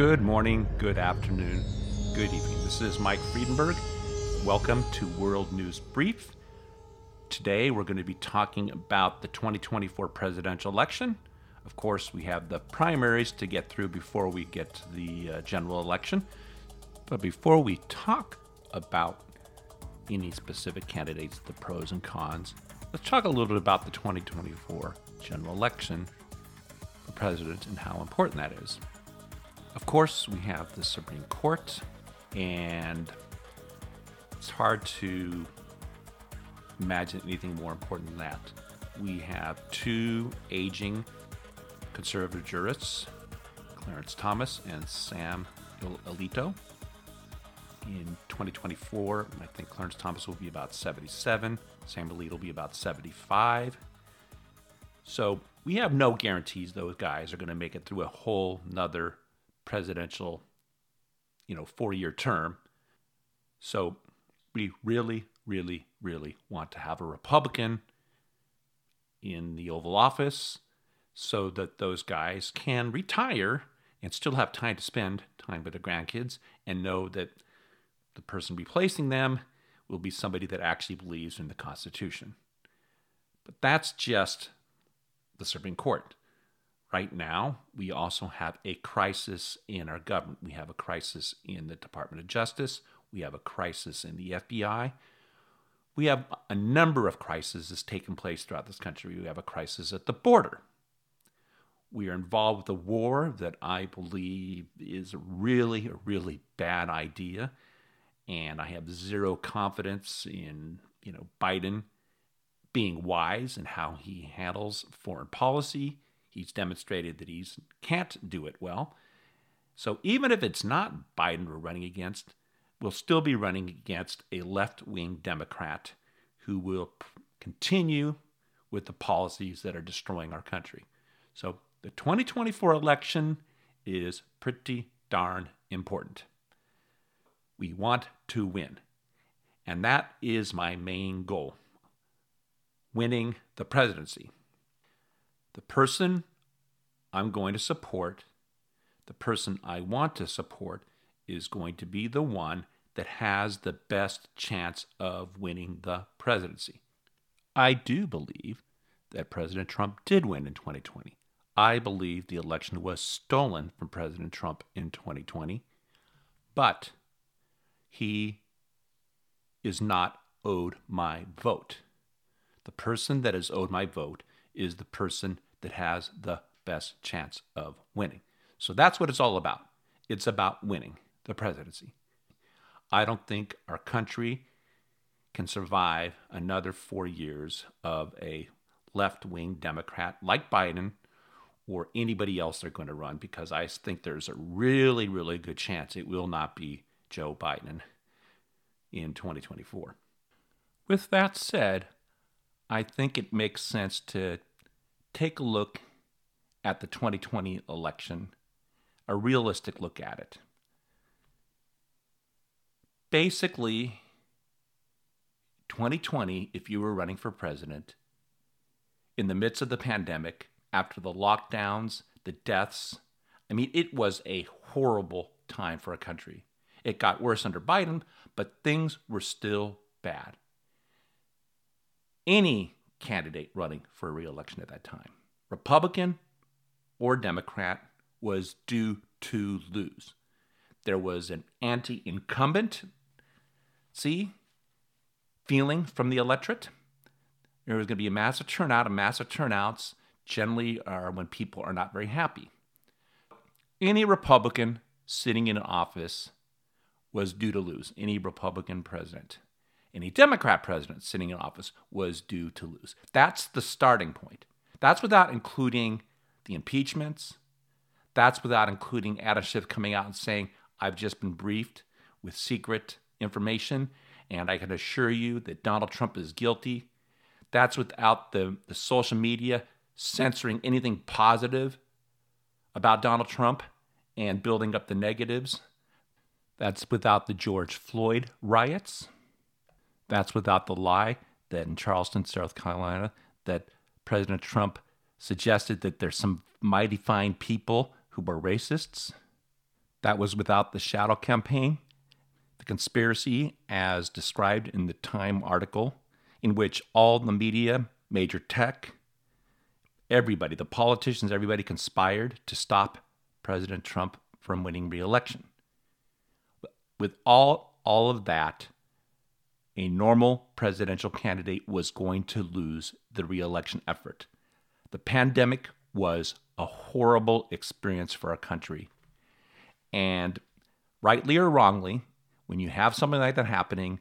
Good morning, good afternoon, good evening. This is Mike Fredenburg. Welcome to World News Brief. Today we're going to be talking about the 2024 presidential election. Of course, we have the primaries to get through before we get to the uh, general election. But before we talk about any specific candidates, the pros and cons, let's talk a little bit about the 2024 general election for president and how important that is. Of course, we have the Supreme Court, and it's hard to imagine anything more important than that. We have two aging conservative jurists, Clarence Thomas and Sam Alito. In 2024, I think Clarence Thomas will be about 77, Sam Alito will be about 75. So we have no guarantees those guys are going to make it through a whole nother presidential, you know, four year term. So we really, really, really want to have a Republican in the Oval Office so that those guys can retire and still have time to spend time with their grandkids and know that the person replacing them will be somebody that actually believes in the Constitution. But that's just the Supreme Court. Right now, we also have a crisis in our government. We have a crisis in the Department of Justice. We have a crisis in the FBI. We have a number of crises taking place throughout this country. We have a crisis at the border. We are involved with a war that I believe is really a really bad idea, and I have zero confidence in you know Biden being wise in how he handles foreign policy He's demonstrated that he can't do it well. So even if it's not Biden we're running against, we'll still be running against a left wing Democrat who will continue with the policies that are destroying our country. So the 2024 election is pretty darn important. We want to win. And that is my main goal winning the presidency. The person I'm going to support, the person I want to support, is going to be the one that has the best chance of winning the presidency. I do believe that President Trump did win in 2020. I believe the election was stolen from President Trump in 2020, but he is not owed my vote. The person that is owed my vote is the person that has the best chance of winning. So that's what it's all about. It's about winning the presidency. I don't think our country can survive another four years of a left wing Democrat like Biden or anybody else they're going to run because I think there's a really, really good chance it will not be Joe Biden in 2024. With that said, I think it makes sense to take a look at the 2020 election, a realistic look at it. Basically, 2020, if you were running for president, in the midst of the pandemic, after the lockdowns, the deaths, I mean, it was a horrible time for a country. It got worse under Biden, but things were still bad. Any candidate running for a reelection at that time, Republican, or Democrat was due to lose. There was an anti incumbent, see, feeling from the electorate. There was going to be a massive turnout, and massive turnouts generally are when people are not very happy. Any Republican sitting in office was due to lose, any Republican president. Any Democrat president sitting in office was due to lose. That's the starting point. That's without including the impeachments. That's without including Adam Schiff coming out and saying, I've just been briefed with secret information, and I can assure you that Donald Trump is guilty. That's without the, the social media censoring anything positive about Donald Trump and building up the negatives. That's without the George Floyd riots. That's without the lie that in Charleston, South Carolina, that President Trump suggested that there's some mighty fine people who were racists. That was without the shadow campaign, the conspiracy as described in the Time article, in which all the media, major tech, everybody, the politicians, everybody conspired to stop President Trump from winning re-election. With all all of that, a normal presidential candidate was going to lose the re-election effort. The pandemic was a horrible experience for our country. And rightly or wrongly, when you have something like that happening,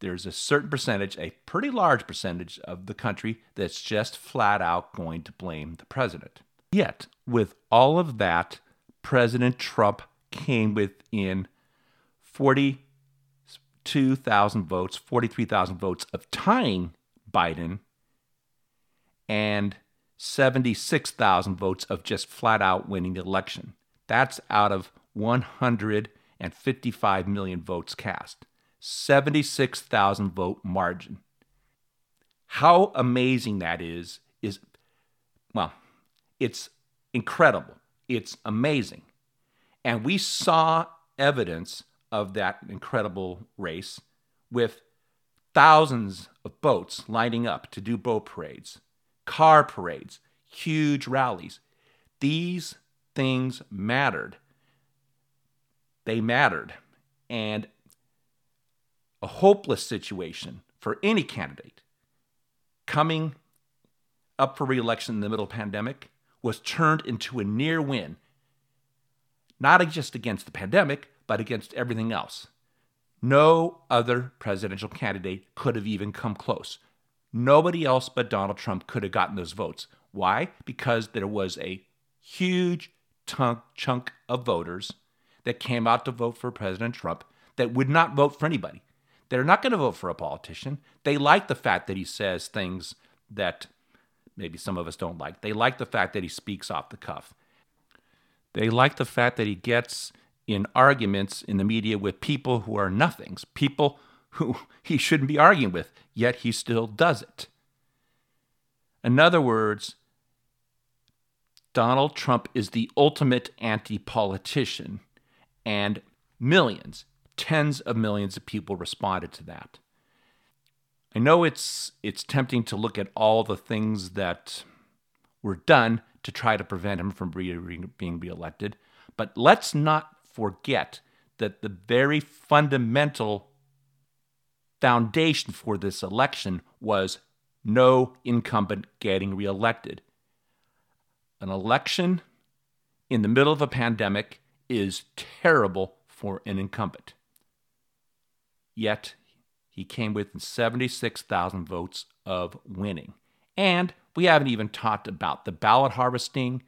there's a certain percentage, a pretty large percentage of the country that's just flat out going to blame the president. Yet, with all of that, President Trump came within 42,000 votes, 43,000 votes of tying Biden and 76,000 votes of just flat out winning the election. That's out of 155 million votes cast. 76,000 vote margin. How amazing that is, is, well, it's incredible. It's amazing. And we saw evidence of that incredible race with thousands of boats lining up to do boat parades, car parades, huge rallies. These things mattered. They mattered. And a hopeless situation for any candidate coming up for reelection in the middle of the pandemic was turned into a near win, not just against the pandemic, but against everything else. No other presidential candidate could have even come close. Nobody else but Donald Trump could have gotten those votes. Why? Because there was a huge chunk of voters that came out to vote for President Trump that would not vote for anybody. They're not going to vote for a politician. They like the fact that he says things that maybe some of us don't like. They like the fact that he speaks off the cuff. They like the fact that he gets in arguments in the media with people who are nothings, people who he shouldn't be arguing with, yet he still does it. In other words, Donald Trump is the ultimate anti politician, and millions, tens of millions of people responded to that. I know it's it's tempting to look at all the things that were done to try to prevent him from being reelected, but let's not forget that the very fundamental foundation for this election was no incumbent getting reelected. An election in the middle of a pandemic is terrible for an incumbent. Yet he came within 76,000 votes of winning. And we haven't even talked about the ballot harvesting,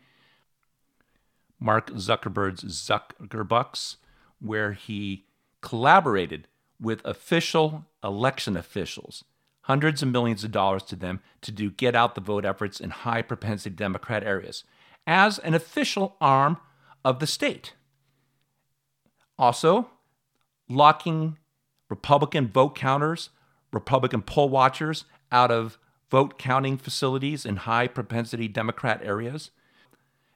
Mark Zuckerberg's Zuckerbucks, where he collaborated with official election officials, hundreds of millions of dollars to them to do get out the vote efforts in high propensity Democrat areas as an official arm of the state. Also, locking Republican vote counters, Republican poll watchers out of vote counting facilities in high propensity Democrat areas.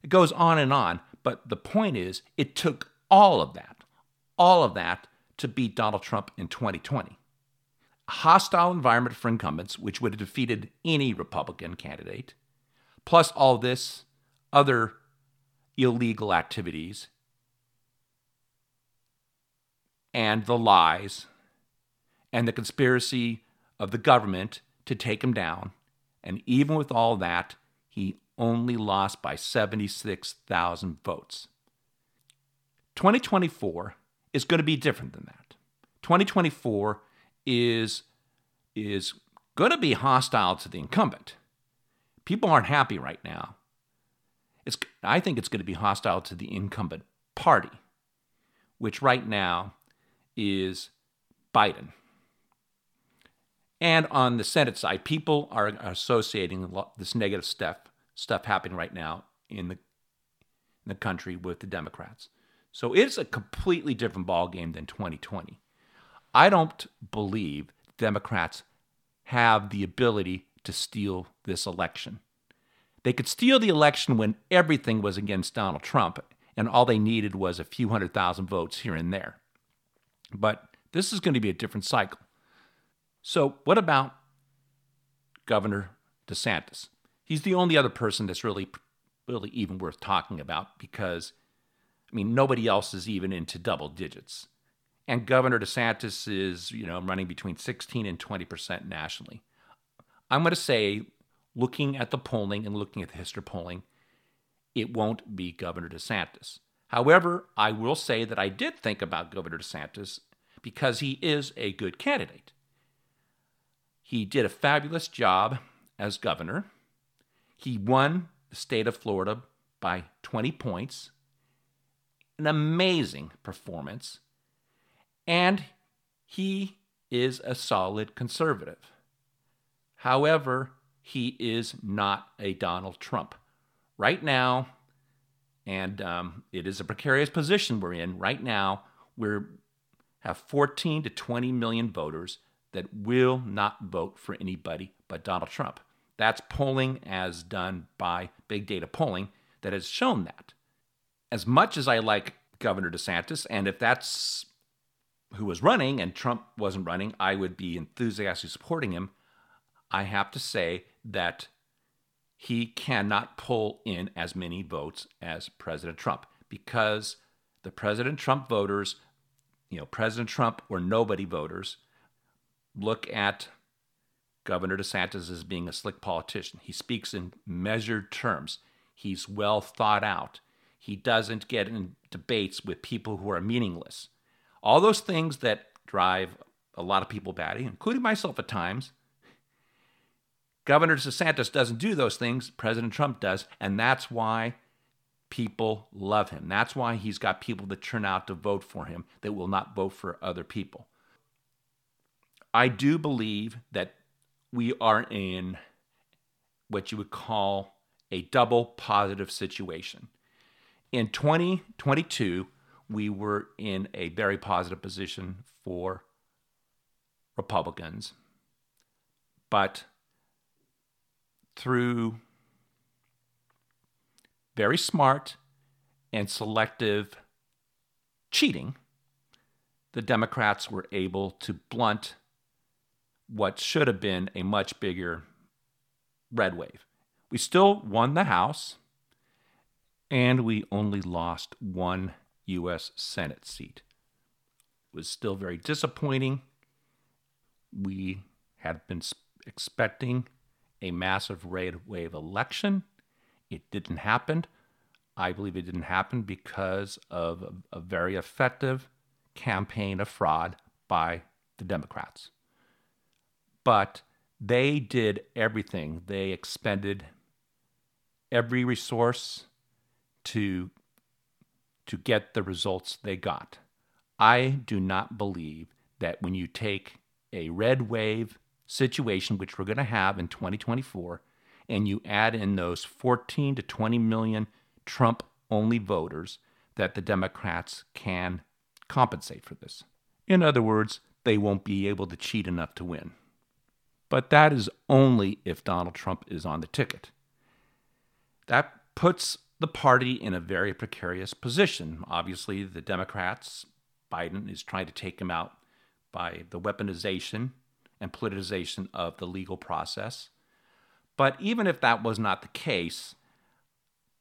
It goes on and on, but the point is, it took all of that, all of that to beat Donald Trump in 2020. A hostile environment for incumbents, which would have defeated any Republican candidate, plus all this other illegal activities and the lies and the conspiracy of the government to take him down. And even with all that, he only lost by 76,000 votes. 2024 is going to be different than that. 2024 is, is going to be hostile to the incumbent. People aren't happy right now. It's, I think it's going to be hostile to the incumbent party, which right now is Biden. And on the Senate side, people are associating this negative stuff stuff happening right now in the in the country with the Democrats. So it's a completely different ballgame than 2020. I don't believe Democrats have the ability to steal this election. They could steal the election when everything was against Donald Trump and all they needed was a few hundred thousand votes here and there. But this is going to be a different cycle. So, what about Governor DeSantis? He's the only other person that's really, really even worth talking about because, I mean, nobody else is even into double digits. And Governor DeSantis is, you know, running between 16 and 20 percent nationally. I'm going to say, looking at the polling and looking at the history polling, it won't be Governor DeSantis. However, I will say that I did think about Governor DeSantis because he is a good candidate. He did a fabulous job as governor. He won the state of Florida by 20 points. An amazing performance. And he is a solid conservative. However, he is not a Donald Trump. Right now, and um, it is a precarious position we're in right now, we have 14 to 20 million voters that will not vote for anybody but Donald Trump. That's polling as done by big data polling that has shown that. As much as I like Governor DeSantis, and if that's who was running and Trump wasn't running, I would be enthusiastically supporting him. I have to say that he cannot pull in as many votes as President Trump because the President Trump voters, you know, President Trump or nobody voters, look at Governor DeSantis is being a slick politician. He speaks in measured terms. He's well thought out. He doesn't get in debates with people who are meaningless. All those things that drive a lot of people batty, including myself at times, Governor DeSantis doesn't do those things, President Trump does, and that's why people love him. That's why he's got people that turn out to vote for him that will not vote for other people. I do believe that we are in what you would call a double positive situation. In 2022, we were in a very positive position for Republicans. But through very smart and selective cheating, the Democrats were able to blunt what should have been a much bigger red wave. We still won the House, and we only lost one U.S. Senate seat. It was still very disappointing. We had been expecting a massive red wave election. It didn't happen. I believe it didn't happen because of a, very effective campaign of fraud by the Democrats. But they did everything. They expended every resource to to get the results they got. I do not believe that when you take a red wave situation, which we're going to have in 2024, and you add in those 14 to 20 million Trump only voters, that the Democrats can compensate for this. In other words, they won't be able to cheat enough to win. But that is only if Donald Trump is on the ticket. That puts the party in a very precarious position. Obviously, the Democrats, Biden is trying to take him out by the weaponization and politicization of the legal process. But even if that was not the case,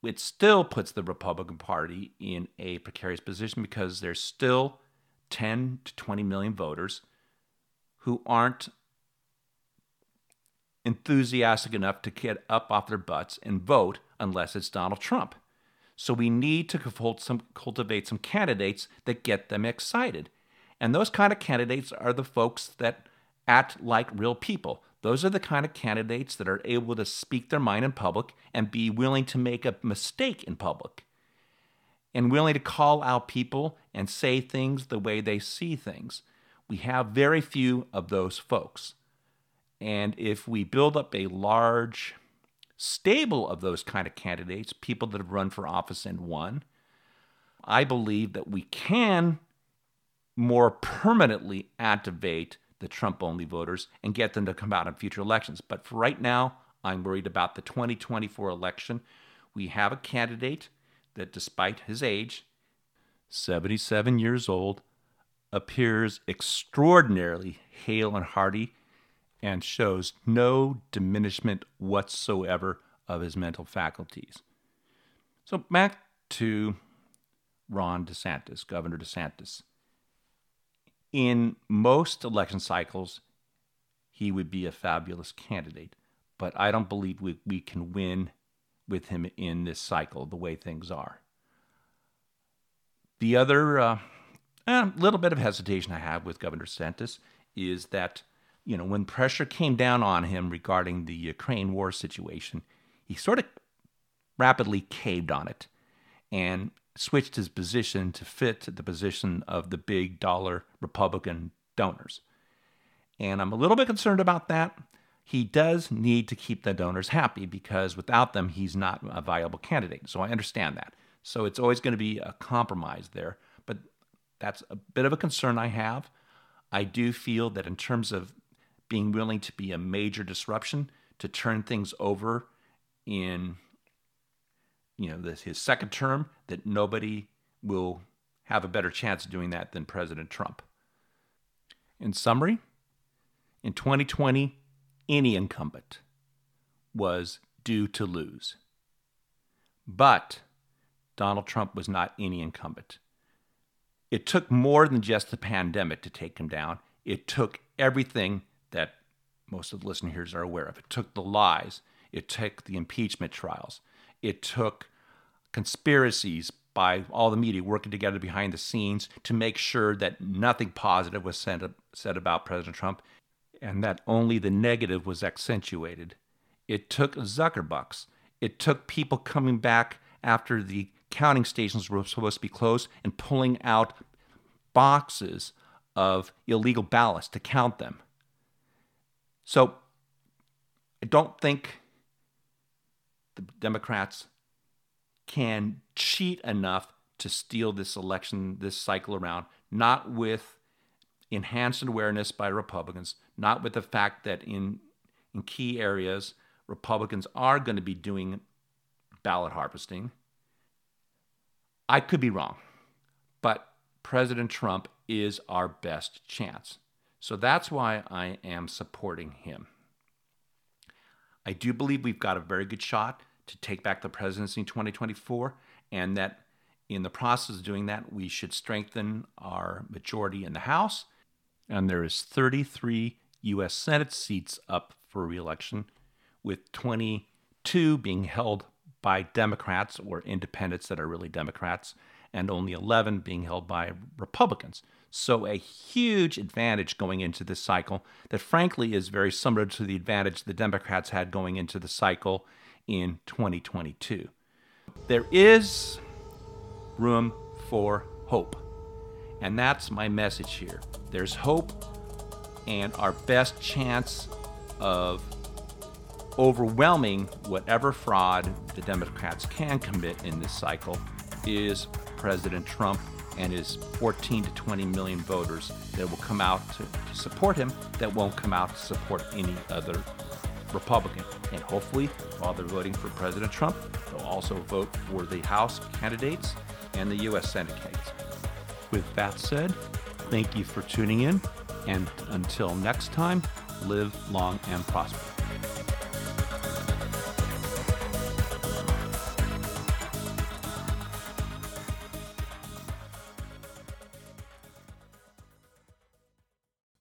it still puts the Republican Party in a precarious position because there's still 10 to 20 million voters who aren't enthusiastic enough to get up off their butts and vote unless it's Donald Trump. So we need to cultivate some candidates that get them excited. And those kind of candidates are the folks that act like real people. Those are the kind of candidates that are able to speak their mind in public and be willing to make a mistake in public and willing to call out people and say things the way they see things. We have very few of those folks. And if we build up a large stable of those kind of candidates, people that have run for office and won, I believe that we can more permanently activate the Trump only voters and get them to come out in future elections. But for right now, I'm worried about the 2024 election. We have a candidate that despite his age, 77 years old, appears extraordinarily hale and hearty and shows no diminishment whatsoever of his mental faculties. So back to Ron DeSantis, Governor DeSantis. In most election cycles, he would be a fabulous candidate, but I don't believe we, we can win with him in this cycle the way things are. The other uh, eh, little bit of hesitation I have with Governor DeSantis is that, you know, when pressure came down on him regarding the Ukraine war situation, he sort of rapidly caved on it and switched his position to fit the position of the big dollar Republican donors. And I'm a little bit concerned about that. He does need to keep the donors happy because without them, he's not a viable candidate. So I understand that. So it's always going to be a compromise there. But that's a bit of a concern I have. I do feel that in terms of being willing to be a major disruption, to turn things over in you know his second term, that nobody will have a better chance of doing that than President Trump. In summary, in 2020, any incumbent was due to lose. But Donald Trump was not any incumbent. It took more than just the pandemic to take him down. It took everything that most of the listeners are aware of. It took the lies. It took the impeachment trials. It took conspiracies by all the media working together behind the scenes to make sure that nothing positive was said, said about President Trump and that only the negative was accentuated. It took Zuckerbucks. It took people coming back after the counting stations were supposed to be closed and pulling out boxes of illegal ballots to count them. So I don't think the Democrats can cheat enough to steal this election, this cycle around, not with enhanced awareness by Republicans, not with the fact that in, in key areas, Republicans are going to be doing ballot harvesting. I could be wrong, but President Trump is our best chance. So that's why I am supporting him. I do believe we've got a very good shot to take back the presidency in 2024, and that in the process of doing that, we should strengthen our majority in the House. And there is 33 U.S. Senate seats up for reelection, with 22 being held by Democrats or independents that are really Democrats, and only 11 being held by Republicans. So, a huge advantage going into this cycle that, frankly, is very similar to the advantage the Democrats had going into the cycle in 2022. There is room for hope. And that's my message here. There's hope, and our best chance of overwhelming whatever fraud the Democrats can commit in this cycle is President Trump and his 14 to 20 million voters that will come out to, to support him that won't come out to support any other Republican. And hopefully, while they're voting for President Trump, they'll also vote for the House candidates and the U.S. Senate candidates. With that said, thank you for tuning in. And until next time, live long and prosper.